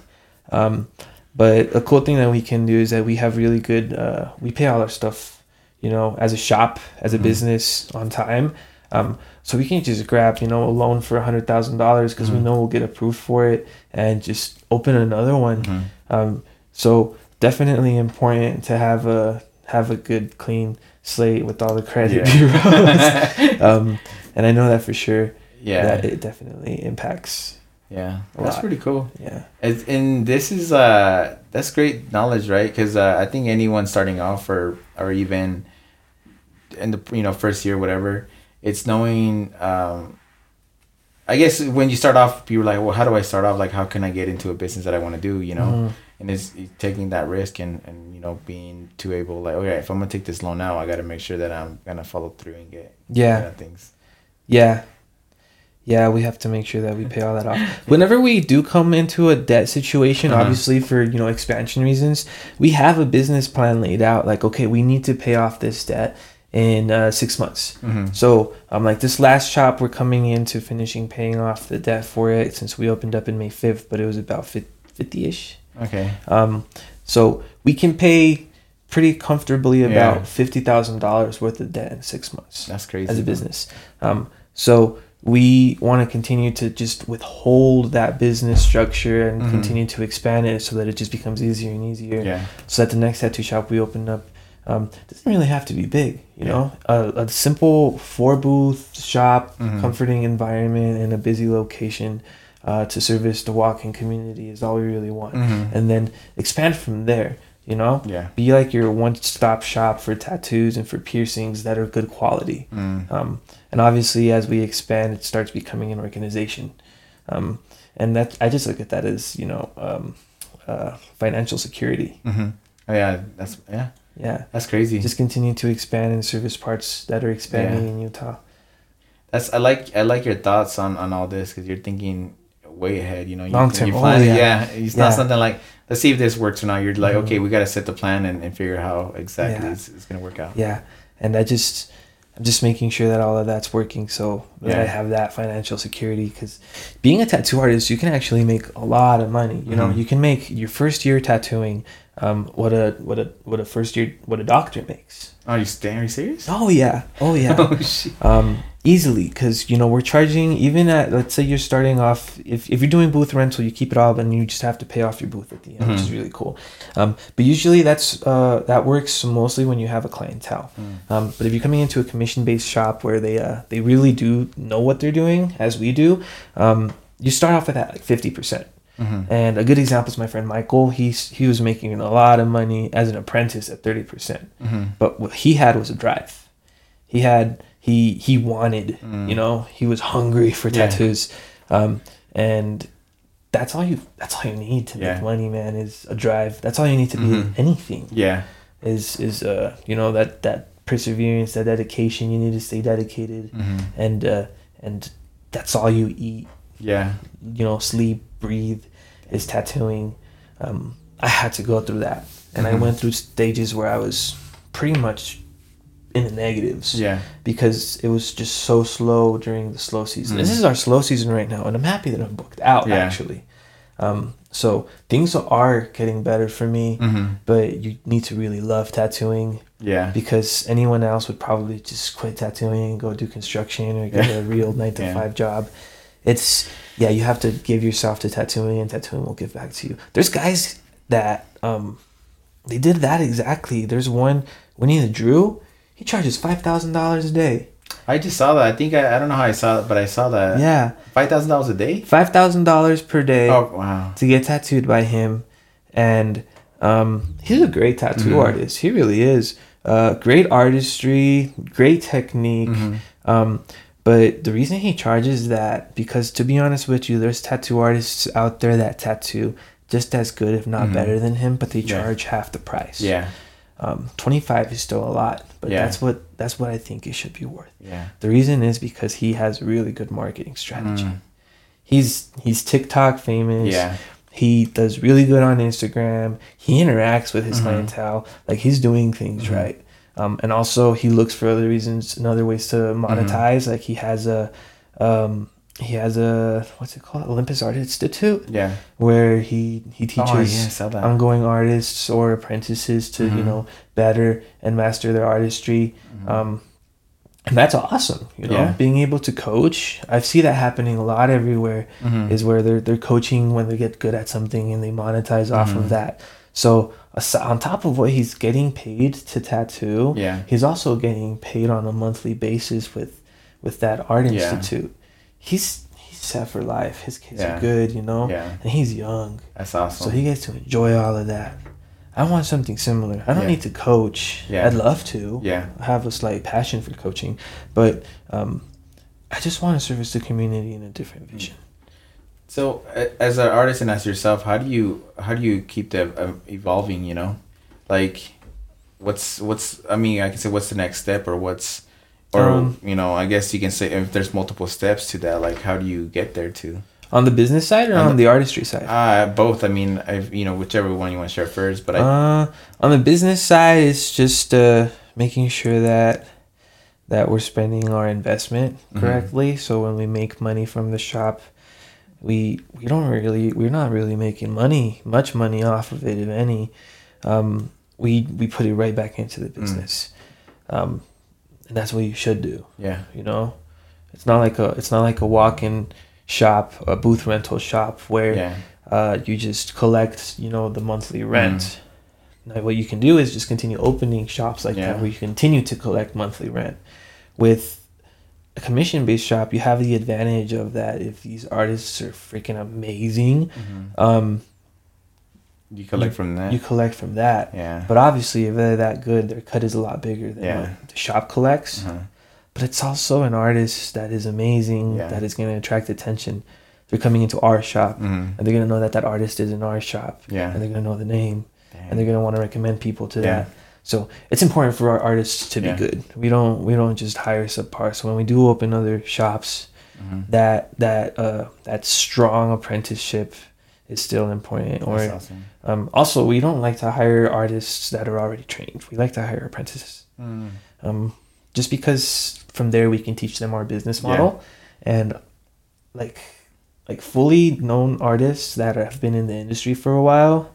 Um, but a cool thing that we can do is that we have really good. Uh, we pay all our stuff, you know, as a shop, as a Mhm. business on time. Um, so we can just grab, you know, a loan for a hundred thousand dollars because we Mhm. know we'll get approved for it, and just open another one. Mhm. Um, so definitely important to have a have a good clean slate with all the credit Yeah. bureaus. um, and I know that for sure. Yeah. That it definitely impacts. Yeah. a That's pretty cool. Yeah. It's, and this is uh that's great knowledge, right? Because uh, I think anyone starting off or or even in the you know first year, whatever, it's knowing. Um, I guess when you start off, you're like, well, how do I start off? Like, how can I get into a business that I want to do? You know, Mhm. and it's, it's taking that risk and and you know being too able like, okay, if I'm gonna take this loan now, I got to make sure that I'm gonna follow through and get Yeah. you know, things. Yeah. Yeah, we have to make sure that we pay all that off. Whenever we do come into a debt situation, Uh-huh. obviously for, you know, expansion reasons, we have a business plan laid out like, okay, we need to pay off this debt in uh, 6 months. Mm-hmm. So, I'm like this last shop we're coming into finishing paying off the debt for it since we opened up in May 5th, but it was about 50ish. Okay. Um, so we can pay pretty comfortably Yeah. about fifty thousand dollars worth of debt in six months That's crazy. as a business. Um, so we want to continue to just withhold that business structure and Mhm. continue to expand it so that it just becomes easier and easier. Yeah. So that the next tattoo shop we open up um, doesn't really have to be big. You Yeah. know, a, a simple four booth shop, Mhm. comforting environment, and a busy location uh, to service the walking community is all we really want Mm-hmm. and then expand from there you know Yeah. be like your one-stop shop for tattoos and for piercings that are good quality Mm. um, and obviously as we expand it starts becoming an organization um, and that i just look at that as you know um, uh, financial security Mm-hmm. Oh, yeah. That's yeah. yeah That's crazy. just continue to expand and service parts that are expanding Yeah. in utah That's I like I like your thoughts on on all this because you're thinking way ahead. You know, you, Long term. Oh, yeah. yeah. It's Yeah. not something like let's see if this works or not. You're like, Mhm. okay, we got to set the plan and, and figure out how exactly Yeah. it's, it's gonna work out. yeah and i just I'm just making sure that all of that's working so that Yeah. I have that financial security. Because being a tattoo artist, you can actually make a lot of money. You know, Mhm. you can make your first year tattooing um, what a what a what a first year what a doctor makes. Are you? Are you serious? Oh yeah, oh yeah. oh shit. um, easily because you know we're charging even at let's say you're starting off if, if you're doing booth rental you keep it all and you just have to pay off your booth at the end which is Mhm. really cool um, but usually that's uh, that works mostly when you have a clientele Mm. um, but if you're coming into a commission based shop where they uh, they really do know what they're doing as we do um, you start off with that like 50% Mhm. and a good example is my friend michael he's he was making a lot of money as an apprentice at 30% Mhm. but what he had was a drive. He had he he wanted, Mm. you know, he was hungry for Yeah. tattoos, um, and that's all you that's all you need to Yeah. make money, man. Is a drive. That's all you need to be Mhm. anything. Yeah. Is is uh you know that that perseverance, that dedication. You need to stay dedicated, Mhm. and uh, and that's all you eat. Yeah. You know, sleep, breathe, is tattooing. Um, I had to go through that, and I Mhm. went through stages where I was pretty much in the negatives Yeah. because it was just so slow during the slow season. This Mhm. is our slow season right now, and I'm happy that I'm booked out Yeah. actually. Um, so things are getting better for me, Mhm. but you need to really love tattooing Yeah. because anyone else would probably just quit tattooing and go do construction or get Yeah. a real nine to Yeah. five job. It's yeah, you have to give yourself to tattooing, and tattooing will give back to you. There's guys that um, they did that exactly. There's one Winnie the Drew. He charges five thousand dollars a day. I just saw that. I think I, I don't know how I saw it, but I saw that. Yeah, Five thousand dollars a day. five thousand dollars per day Oh wow. to get tattooed by him, and um, he's a great tattoo Mhm. artist. He really is. Uh, great artistry, great technique. Mhm. Um, but the reason he charges that because to be honest with you, there's tattoo artists out there that tattoo just as good, if not Mhm. better than him, but they Yeah. charge half the price. Yeah. Um, twenty five is still a lot, but Yeah. that's what that's what I think it should be worth. Yeah. The reason is because he has really good marketing strategy. Mm. He's he's TikTok famous. Yeah. He does really good on Instagram. He interacts with his Mhm. clientele. Like he's doing things Mhm. right. Um, and also he looks for other reasons and other ways to Mm-hmm. monetize. Like he has a um, he has a what's it called Olympus Art Institute Yeah. where he he teaches Oh, yeah, ongoing artists or apprentices to you Mhm. know better and master their artistry. Mhm. Um, and that's awesome, you know, Yeah. being able to coach. I see that happening a lot everywhere Mhm. is where they're they're coaching when they get good at something and they monetize off of that. So on top of what he's getting paid to tattoo, Yeah. he's also getting paid on a monthly basis with with that art Yeah. He's he's set for life. His kids Yeah. are good, you know, Yeah. and he's young, That's awesome. so he gets to enjoy all of that. I want something similar. I don't Yeah. need to coach. Yeah. I'd love to. Yeah. I have a slight passion for coaching, but um, I just want to service the community in a different vision. So, as an artist and as yourself, how do you how do you keep that um, evolving? You know, like, what's what's I mean, I can say what's the next step or what's, or Um, you know, I guess you can say if there's multiple steps to that. Like, how do you get there to? On the business side or On on, the- the artistry side? Uh both. I mean, I you know whichever one you want to share first, but I Uh, on the business side, it's just uh, making sure that that we're spending our investment Mhm. correctly. So when we make money from the shop, we we don't really we're not really making money much money off of it, if any. Um, we we put it right back into the business, um, and that's what you should do. yeah You know, it's not like a it's not like a walk-in shop, a booth rental shop where yeah uh, you just collect, you know, the monthly rent. Now, what you can do is just continue opening shops like Yeah. that, where you continue to collect monthly rent. With a commission-based shop, you have the advantage of that. If these artists are freaking amazing, Mhm. um, you collect from that. you collect from that. yeah. But obviously, if they're that good, their cut is a lot bigger than Yeah. what the shop collects. Uh-huh. But it's also an artist that is amazing, Yeah. that is going to attract attention. They're coming into our shop, Mhm. and they're going to know that that artist is in our shop, Yeah. and they're going to know the name. And they're gonna want to recommend people to Yeah. that. So it's important for our artists to be good. We don't we don't just hire subpar. So when we do open other shops, Mhm. that that uh that strong apprenticeship is still important. Or awesome. um, also we don't like to hire artists that are already trained. We like to hire apprentices. Mm. Um, just because from there we can teach them our business Yeah. model, and like like fully known artists that have been in the industry for a while,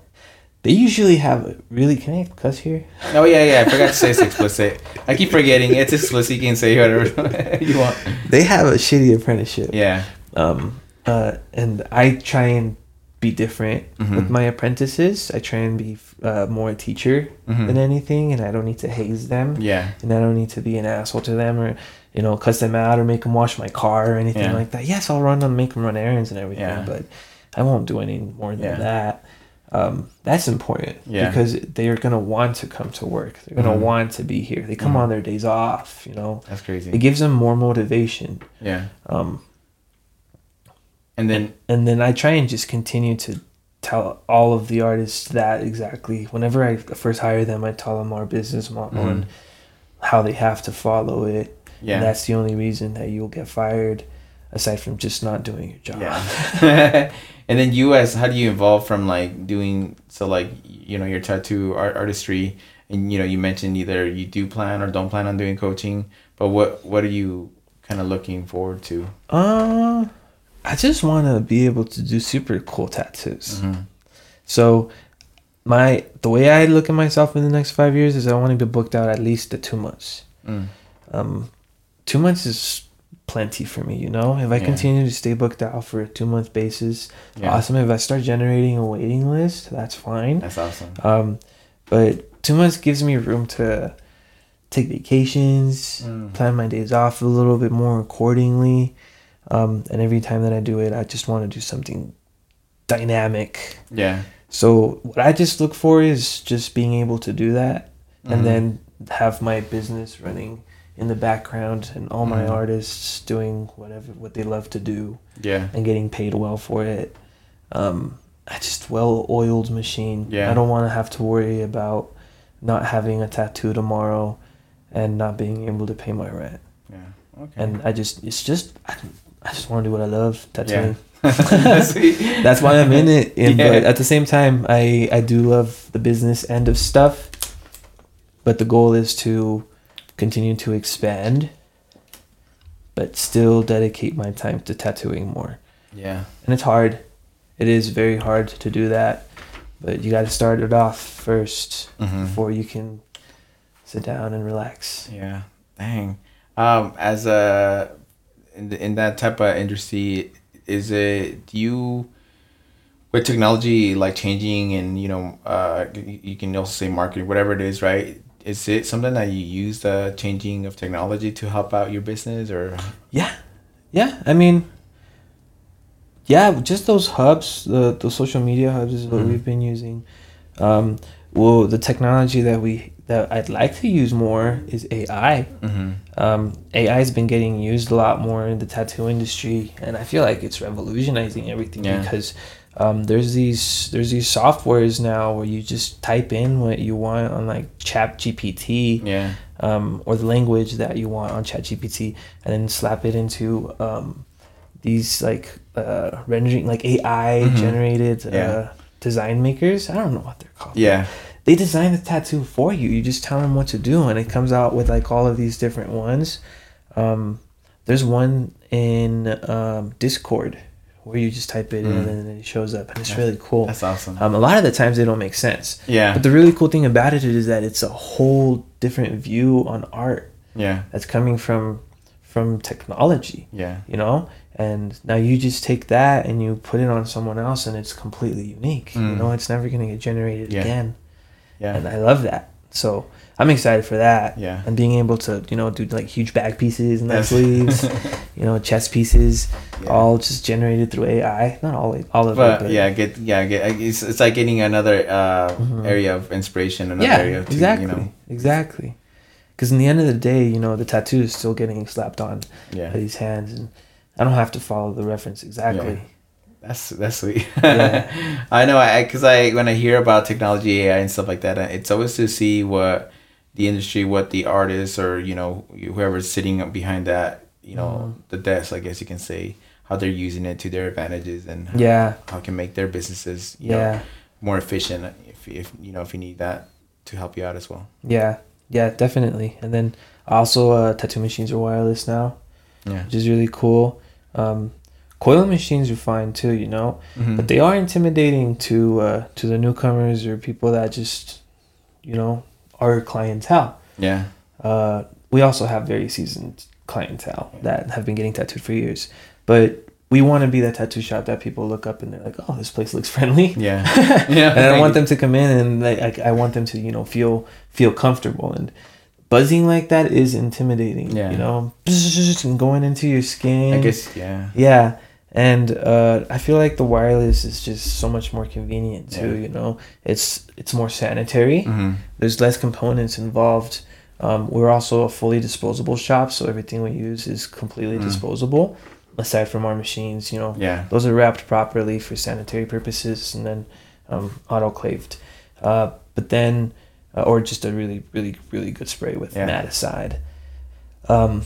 they usually have a really can I cuss here? Oh yeah, yeah. I forgot to say it's explicit. I keep forgetting it's explicit. You can say whatever you want. They have a shitty apprenticeship. Yeah. um uh and i try and be different Mhm. with my apprentices i try and be uh, more a teacher Mhm. than anything and i don't need to haze them Yeah. and i don't need to be an asshole to them or you know cuss them out or make them wash my car or anything Yeah. like that yes i'll run them make them run errands and everything Yeah. but i won't do any more than Yeah. that um, that's important Yeah. because they're gonna want to come to work. They're gonna Mhm. want to be here. They come Mhm. on their days off. You know, That's crazy. it gives them more motivation. Yeah. Um, And then and then I try and just continue to tell all of the artists that exactly. Whenever I first hire them, I tell them our business model Mhm. and how they have to follow it. yeah. And that's the only reason that you'll get fired, aside from just not doing your job. Yeah. and then you as how do you evolve from like doing so like you know your tattoo art artistry and you know you mentioned either you do plan or don't plan on doing coaching, but what what are you kind of looking forward to? Uh, I just want to be able to do super cool tattoos. Mhm. So, my the way I look at myself in the next five years is I want to be booked out at least to two months. Mm. um, two months is plenty for me. You know, if I Yeah. continue to stay booked out for a two month basis, Yeah. awesome. If I start generating a waiting list, that's fine. That's awesome. Um, but two months gives me room to take vacations, Mm. plan my days off a little bit more accordingly. Um, and every time that I do it, I just want to do something dynamic. Yeah. So what I just look for is just being able to do that Mhm. and then have my business running in the background and all my Mhm. artists doing whatever what they love to do Yeah. and getting paid well for it. Um, I just well oiled machine. Yeah. I don't want to have to worry about not having a tattoo tomorrow and not being able to pay my rent. Yeah. Okay. And I just it's just I, just want to do what I love yeah. tattooing. Sweet. That's why I'm in it. And Yeah. but at the same time, I I do love the business end of stuff. But the goal is to continue to expand, but still dedicate my time to tattooing more. Yeah. And it's hard. It is very hard to do that, but you got to start it off 1st Mhm. before you can sit down and relax. Yeah. Dang. Um, as a in, the, in that type of industry, is it do you with technology like changing and you know uh you, can also say marketing whatever it is right is it something that you use the changing of technology to help out your business or Yeah, yeah. I mean, yeah, just those hubs, the the social media hubs is what Mhm. we've been using. Um, well, the technology that we that I'd like to use more is AI. mm-hmm. Um, AI has been getting used a lot more in the tattoo industry, and I feel like it's revolutionizing everything Yeah. because um, there's these there's these softwares now where you just type in what you want on like Chat GPT yeah um, or the language that you want on ChatGPT, and then slap it into um, these like uh, rendering, like AI Mhm. generated Yeah. uh, design makers. I don't know what they're called. yeah They design the tattoo for you. You just tell them what to do, and it comes out with like all of these different ones. Um, there's one in um, Discord where you just type it in Mm. and it shows up, and it's That's- really cool. that's awesome Um, a lot of the times they don't make sense. yeah But the really cool thing about it is that it's a whole different view on art yeah that's coming from from technology, yeah you know? And now you just take that and you put it on someone else and it's completely unique. You Mm. know, it's never going to get generated Yeah. again. Yeah And I love that. So, I'm excited for that. Yeah. And being able to, you know, do like huge bag pieces and Yes. sleeves, you know, chest pieces, Yeah. all just generated through AI. Not all all of it, but but yeah get yeah get it's, it's like getting another uh Mhm. area of inspiration another yeah, area to exactly, you know exactly. Because in the end of the day, you know, the tattoo is still getting slapped on yeah by these hands, and I don't have to follow the reference exactly. That's that's sweet. Yeah. I know. I because I when I hear about technology, AI, and stuff like that, it's always to see what the industry, what the artists, or you know whoever's sitting up behind that, you know, Mhm. the desk, I guess you can say, how they're using it to their advantages and Yeah, how it can make their businesses you know, yeah, more efficient. If if you know if you need that to help you out as well. yeah, yeah, definitely. And then Also, uh, tattoo machines are wireless now, Yeah. which is really cool. Um, coil machines are fine too, you know, Mhm. but they are intimidating to uh, to the newcomers or people that just, you know, are clientele. yeah. Uh, we also have very seasoned clientele that have been getting tattooed for years, but we want to be that tattoo shop that people look up and they're like, "Oh, this place looks friendly." Yeah. Yeah. and I want them to come in and like I, I want them to you know feel feel comfortable and buzzing like that is intimidating. Yeah. you know, and going into your skin. I guess. Yeah. Yeah, and uh, I feel like the wireless is just so much more convenient too. Yeah. You know, it's it's more sanitary. hmm There's less components involved. Um, we're also a fully disposable shop, so everything we use is completely Mm. disposable, aside from our machines. You know, Yeah. those are wrapped properly for sanitary purposes and then um, autoclaved. Uh, but then, uh, or just a really, really, really good spray with Yeah. Madacide. Um,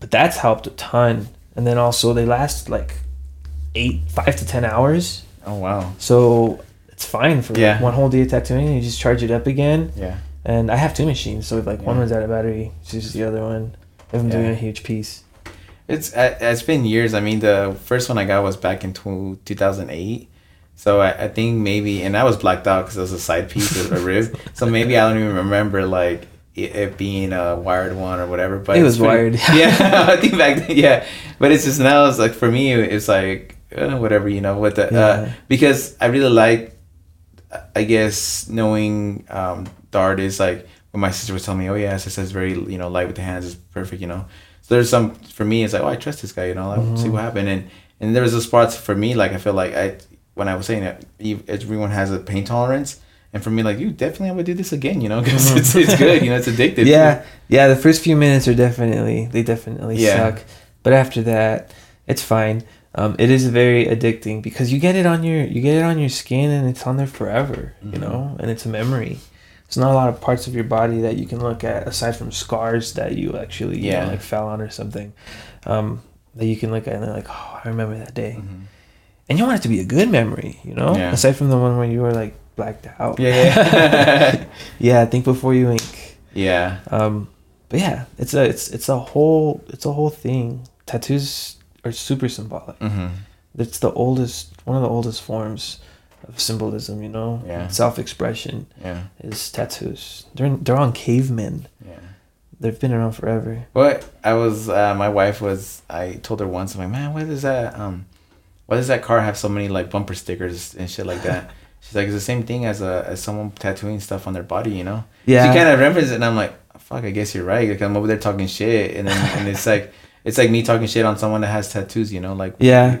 but that's helped a ton. And then also they last like eight, five to ten hours. Oh wow. So it's fine for like, Yeah. one whole day of tattooing. You just charge it up again. Yeah. And I have two machines, so like one Yeah. runs out of battery, it's just the other one. If I'm doing a huge piece. It's it's been years. I mean, the first one I got was back in tw- 2008. So I, I think maybe, and I was blacked out because it was a side piece, a a rib. So maybe I don't even remember like it, it being a wired one or whatever. But It was wired. yeah, I think back then, yeah. But it's just now. It's like for me, it's like uh, whatever you know. With the uh, because I really like, I guess knowing um, the artist. Like when my sister was telling me, "Oh yeah, this is very you know light with the hands is perfect," you know. So there's some for me. It's like, oh, I trust this guy. You know, like, see what happened. And and there was those spots for me. Like I feel like I when I was saying that everyone has a pain tolerance. And for me, like you definitely I would do this again, you know, because it's, it's good, you know, it's addictive. yeah, yeah. The first few minutes are definitely they definitely Yeah. suck, but after that, it's fine. Um, it is very addicting because you get it on your you get it on your skin and it's on there forever, you Mhm. know, and it's a memory. There's not a lot of parts of your body that you can look at aside from scars that you actually you know, Yeah. like fell on or something. Um, that you can look at and they're like, oh, I remember that day, Mhm. and you want it to be a good memory, you know, Yeah. aside from the one where you were like blacked out. Yeah, yeah. yeah. Think before you ink. yeah. Um, but yeah, it's a it's it's a whole it's a whole thing. Tattoos are super symbolic. hmm It's the oldest one of the oldest forms of symbolism. You know, Yeah. self expression Yeah. is tattoos. They're they're on cavemen. Yeah. They've been around forever. What I was, uh, my wife was. I told her once, I'm like, man, what is that? Um, why does that car have so many like bumper stickers and shit like that? She's like, it's the same thing as a as someone tattooing stuff on their body, you know? Yeah. She kind of referenced it, and I'm like, fuck, I guess you're right. Like I'm over there talking shit, and then and it's like it's like me talking shit on someone that has tattoos, you know? Like Yeah.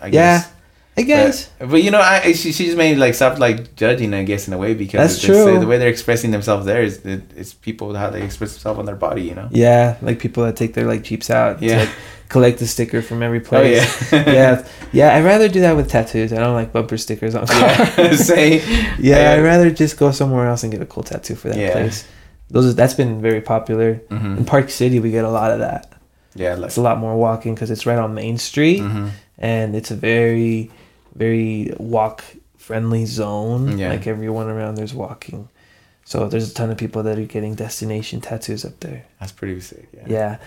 I Yeah. guess. I guess. But, but you know, I she, she just made like stop like judging, I guess, in a way because That's true. the way they're expressing themselves there is it, it's people how they express themselves on their body, you know. Yeah, like people that take their like jeeps out Yeah. to like collect the sticker from every place. Oh place. yeah, yeah, yeah. I'd rather do that with tattoos. I don't like bumper stickers on cars. yeah. Say Yeah, I'd rather just go somewhere else and get a cool tattoo for that Yeah. place. Those that's been very popular. hmm In Park City, we get a lot of that. Yeah, like It's a lot more walking because it's right on Main Street, hmm and it's a very, very walk friendly zone. Yeah. Like everyone around there's walking, so there's a ton of people that are getting destination tattoos up there. that's pretty sick. Yeah. Yeah,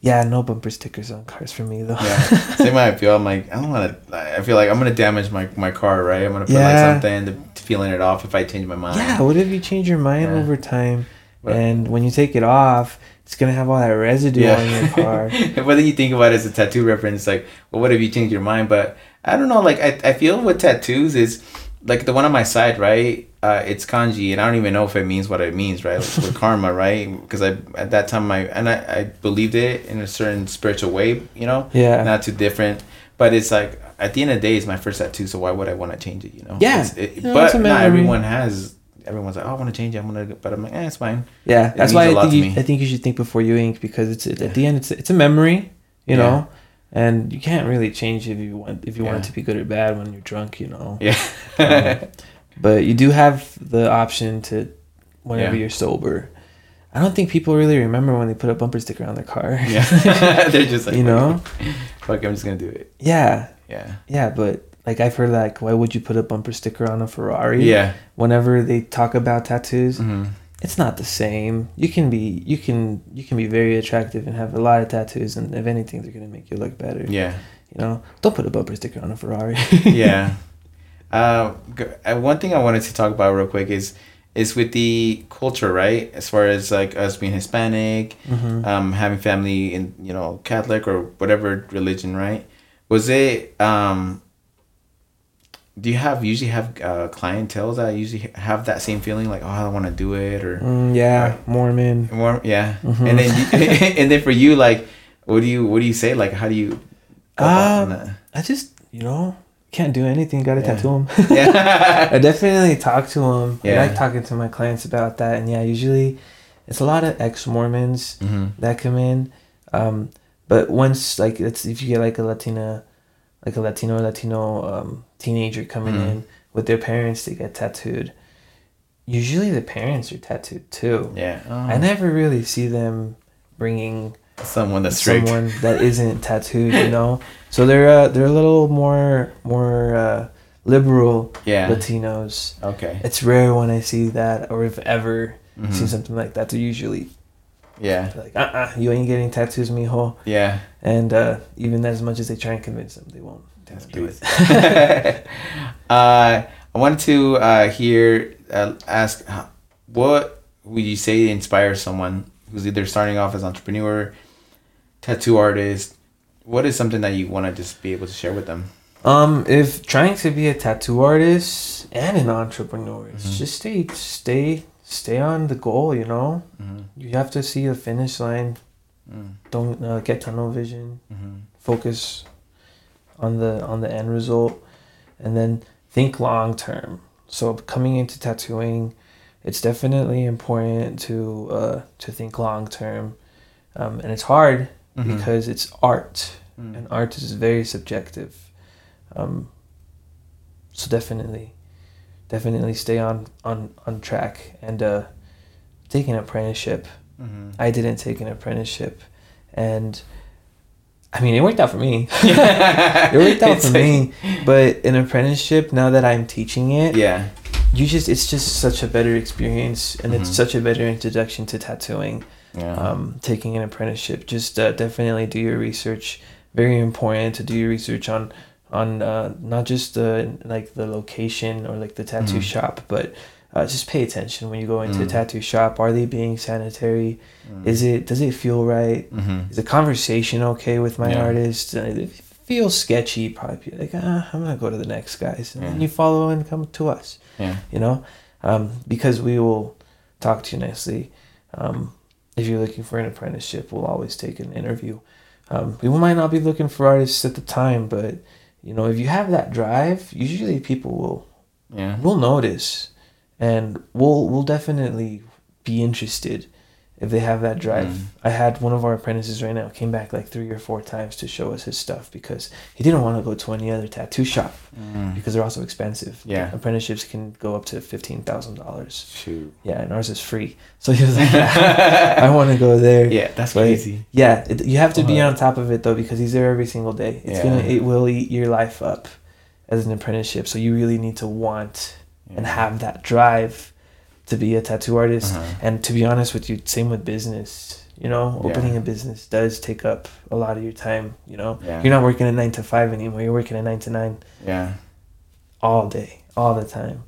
yeah. No bumper stickers on cars for me though. Yeah. Same way I feel. I'm like, I don't want to. I feel like I'm gonna damage my, my car, right? I'm gonna put like Yeah. something to feeling it off if I change my mind. Yeah, what if you change your mind Yeah. over time, What- and when you take it off, it's gonna have all that residue on your car. but then you think about it as a tattoo reference, like, well, what if you change your mind? But I don't know. Like, I, I feel with tattoos is like the one on my side, right? Uh, it's kanji, and I don't even know if it means what it means, right? Like, with karma, right? Because I at that time I and I, I believed it in a certain spiritual way, you know, Yeah. not too different. But it's like at the end of the day, it's my first tattoo, so why would I want to change it? You know? Yeah. It- know, but not everyone has. Everyone's like, oh, I want to change it. I'm gonna, but I'm like, eh, it's fine. Yeah, It that's why I think you. I think you should think before you ink because it's at the end it's it's a memory, you Yeah. know, and you can't really change if you want if you want it to be good or bad when you're drunk, you know. Yeah. Um, But you do have the option to whenever Yeah. you're sober. I don't think people really remember when they put a bumper sticker on their car. yeah. They're just like, you know. fuck, I'm just gonna do it. Yeah, Yeah. yeah, but like I've heard like why would you put a bumper sticker on a Ferrari? Yeah. Whenever they talk about tattoos, hmm it's not the same. You can be you can you can be very attractive and have a lot of tattoos, and if anything, they're gonna make you look better. Yeah. You know, don't put a bumper sticker on a Ferrari. yeah. Uh, uh, one thing I wanted to talk about real quick is is with the culture, right? As far as like us being Hispanic, Mhm. um, having family in you know Catholic or whatever religion, right? Was it um? Do you have usually have uh, clientele that usually have that same feeling like oh I don't want to do it or Mm, yeah, Mormon. more yeah Mhm. and then and then for you like what do you what do you say like how do you that? I just you know can't do anything. Got to Yeah. tattoo them. yeah I definitely talk to them. I Yeah. like talking to my clients about that, and yeah, usually it's a lot of ex Mormons hmm that come in. Um, but once like it's if you get like a Latina, like a Latino Latino um, teenager coming Mhm. in with their parents to get tattooed, usually the parents are tattooed too. yeah oh. I never really see them bringing someone that's someone that isn't tattooed, you know. So they're uh, they're a little more more uh, liberal yeah Latinos. okay It's rare when I see that, or if ever Mhm. see something like that. They're usually yeah like, uh, uh you ain't getting tattoos, mijo. yeah And uh, even as much as they try and convince them, they won't do it. uh, I wanted to uh, hear uh, ask uh, what would you say inspires someone who's either starting off as entrepreneur, tattoo artist. What is something that you want to just be able to share with them? Um, if trying to be a tattoo artist and an entrepreneur, Mhm. just stay stay stay on the goal. You know, Mm-hmm. you have to see a finish line. Mm-hmm. Don't uh, get tunnel vision. focus on the on the end result and then think long term so coming into tattooing it's definitely important to uh to think long term um, and it's hard Mhm. because it's art Mm. and art is very subjective um so definitely definitely stay on on on track and uh take an apprenticeship Mhm. i didn't take an apprenticeship and i mean it worked out for me it worked out for me but an apprenticeship now that i'm teaching it Yeah. you just it's just such a better experience and it's Mhm. such a better introduction to tattooing Yeah. um, taking an apprenticeship just uh, definitely do your research very important to do your research on on uh, not just the like the location or like the tattoo Mhm. shop but uh, just pay attention when you go into a Mm. tattoo shop are they being sanitary Mm. is it does it feel right Mhm. is the conversation okay with my Yeah. artist? Uh, If it feels sketchy, probably be like, ah, I'm gonna go to the next guys, and then you follow and come to us. Yeah. You know, um, because we will talk to you nicely. Um, if you're looking for an apprenticeship, we'll always take an interview. Um, we might not be looking for artists at the time, but you know, if you have that drive, usually people will Yeah. will notice, and we'll we'll definitely be interested if they have that drive. Mm. I had one of our apprentices right now came back like three or four times to show us his stuff because he didn't want to go to any other tattoo shop Mm. because they're also expensive. Yeah. apprenticeships can go up to fifteen thousand dollars. Shoot. Yeah, and ours is free. So he was like, I want to go there. Yeah, that's But- crazy. Yeah, it, you have to be Uh-huh. on top of it though because he's there every single day. It's Yeah. gonna it will eat your life up as an apprenticeship. So you really need to want and have that drive to be a tattoo artist. Uh-huh. And to be honest with you, same with business. You know, Yeah. opening a business does take up a lot of your time. You know, Yeah. you're not working a nine to five anymore. You're working a nine to nine Yeah. all day, all the time,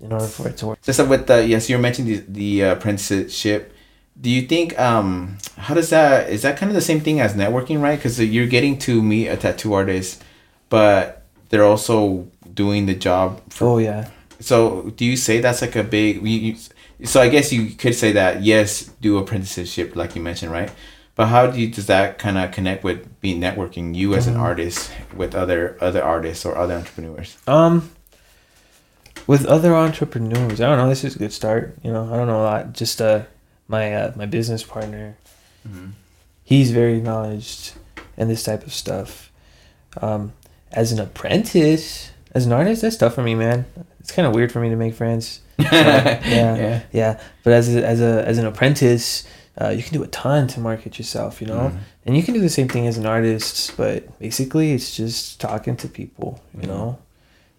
in order for it to work. Just with the yes, you were mentioning the, the uh, apprenticeship. Do you think um how does that is that kind of the same thing as networking, right? Because you're getting to meet a tattoo artist, but they're also doing the job. Oh yeah, So do you say that's like a big? You, you, so I guess you could say that yes, do apprenticeship like you mentioned, right? But how do you does that kind of connect with being networking you as an Mhm. artist with other other artists or other entrepreneurs? Um, with other entrepreneurs, I don't know. This is a good start. You know, I don't know a lot. Just uh, my uh, my business partner, Mm-hmm. he's very knowledged in this type of stuff. Um, as an apprentice, as an artist, that's tough for me, man. It's kind of weird for me to make friends. yeah, yeah. yeah. But as a, as a as an apprentice, uh, you can do a ton to market yourself. You know, Mhm. and you can do the same thing as an artist, but basically it's just talking to people, you Mhm. know.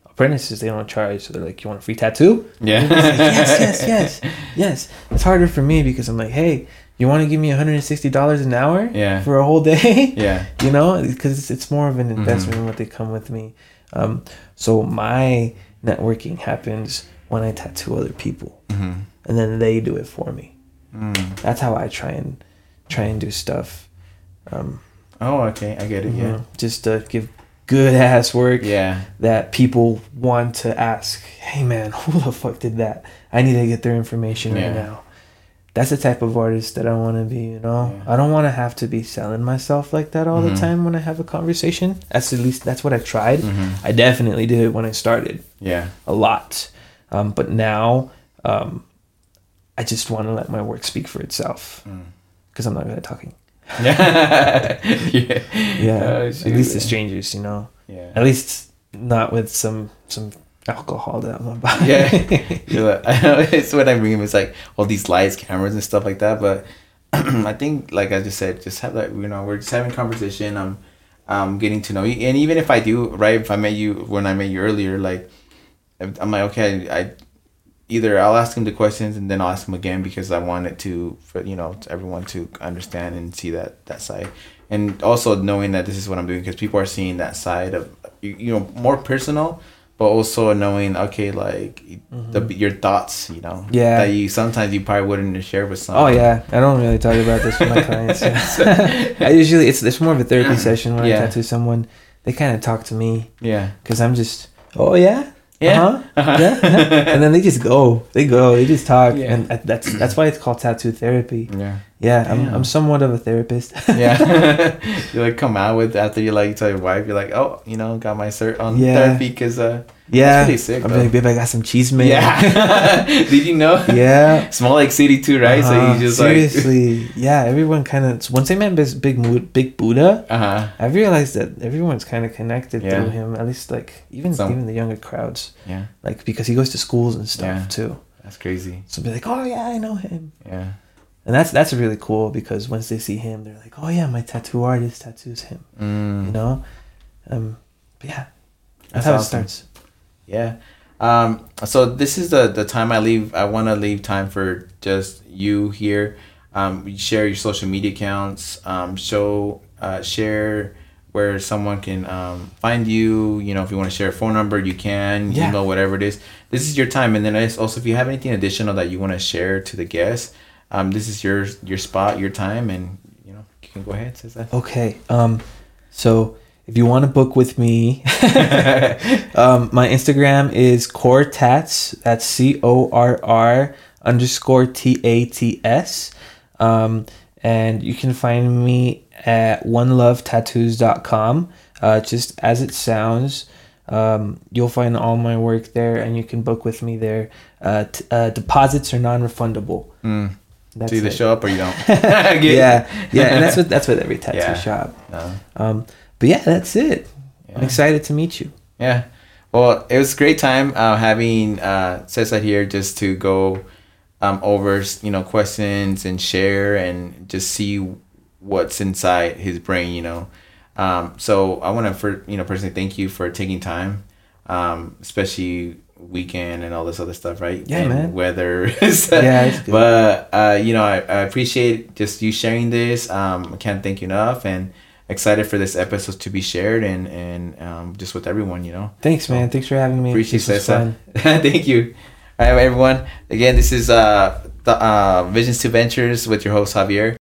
apprentices they don't charge, so they're like, "You want a free tattoo?" Yeah. Like, yes, yes, yes, yes. It's harder for me because I'm like, hey, you want to give me 160 dollars an hour Yeah. for a whole day? Yeah. you know, because it's, it's more of an investment Mhm. in what they come with me. Um, so my networking happens when I tattoo other people, hmm and then they do it for me. Mm. That's how I try and try and do stuff. Um, Oh, okay. I get it. Yeah. mhm, just to give good ass work Yeah. that people want to ask. Hey man, who the fuck did that? I need to get their information Yeah. right now. That's the type of artist that I want to be. You know, Yeah. I don't want to have to be selling myself like that all Mhm. the time when I have a conversation. That's at least that's what I tried. hmm I definitely did it when I started Yeah. a lot, um, but now um, I just want to let my work speak for itself Mm. because I'm not good at talking. yeah. yeah. Yeah, Oh, at least to strangers, you know. Yeah. At least not with some some alcohol that I'm about. Yeah. You're like, I know it's what I mean. It's like all these lights, cameras, and stuff like that. But I think, like I just said, just have that. You know, we're just having conversation. I'm, um, getting to know you. And even if I do, right? If I met you when I met you earlier, like, I'm like, okay, I either I'll ask him the questions and then I'll ask him again because I wanted to, for you know, everyone to understand and see that that side, and also knowing that this is what I'm doing because people are seeing that side of you know more personal, but also knowing okay, like the, your thoughts, you know, Mm-hmm. Yeah. that you sometimes you probably wouldn't share with someone. Oh yeah, I don't really talk about this with my clients. I usually it's it's more of a therapy session when Yeah. I tattoo someone. They kind of talk to me yeah, because I'm just oh yeah Yeah. uh-huh, Uh-huh. yeah, uh-huh." and then they just go they go they just talk Yeah. and that's that's why it's called tattoo therapy. yeah. Yeah, I'm I'm somewhat of a therapist. yeah. you like come out with after you like tell your wife you're like oh you know got my cert on Yeah. therapy because uh yeah. pretty sick, I'm though. like, babe, I got some cheese man. yeah did you know yeah. small like city too right so Uh-huh. you just like seriously, yeah. Everyone kind of once I met this big mood, big Buddha, uh-huh I realized that everyone's kind of connected Yeah. through him. At least like even Some- even the younger crowds, yeah like because he goes to schools and stuff Yeah. too. that's crazy So be like, oh yeah, I know him, yeah and that's that's really cool because once they see him, they're like, oh yeah, my tattoo artist tattoos him. mm. You know, um, but yeah, that's, That's how awesome. it starts. Yeah. Um, so this is the the time I leave. I want to leave time for just you here. Um, share your social media accounts. Um, show uh, share where someone can um, find you. You know, if you want to share a phone number, you can. Yeah. Email, whatever it is. This is your time. And then also, if you have anything additional that you want to share to the guests, um, this is your your spot, your time, and you know you can go ahead. Says that. Okay, um, so if you want to book with me, um, my Instagram is core tats. That's C O R R underscore T A T S. Um, and you can find me at onelovetattoos.com. Uh, just as it sounds. Um, you'll find all my work there, and you can book with me there. Uh, t- uh, deposits are non-refundable. Mm. That's So either it. show up or you don't. yeah, yeah, and that's what that's with every tattoo Yeah. shop. No. Um, but yeah, that's it. I'm excited to meet you. Yeah. Well, it was a great time uh, having uh, Cesar here just to go um, over, you know, questions and share and just see what's inside his brain, you know. Um, so I want to, for you know, personally thank you for taking time, um, especially weekend and all this other stuff, right? Yeah, and man. Weather. Yeah, it's good. But uh, you know, I, I appreciate just you sharing this. Um, I can't thank you enough, and excited for this episode to be shared and and um, just with everyone, you know. Thanks, man. Thanks for having me. Appreciate This that. Thank you. All right, everyone. Again, this is uh, the uh, Visions to Ventures with your host Javier.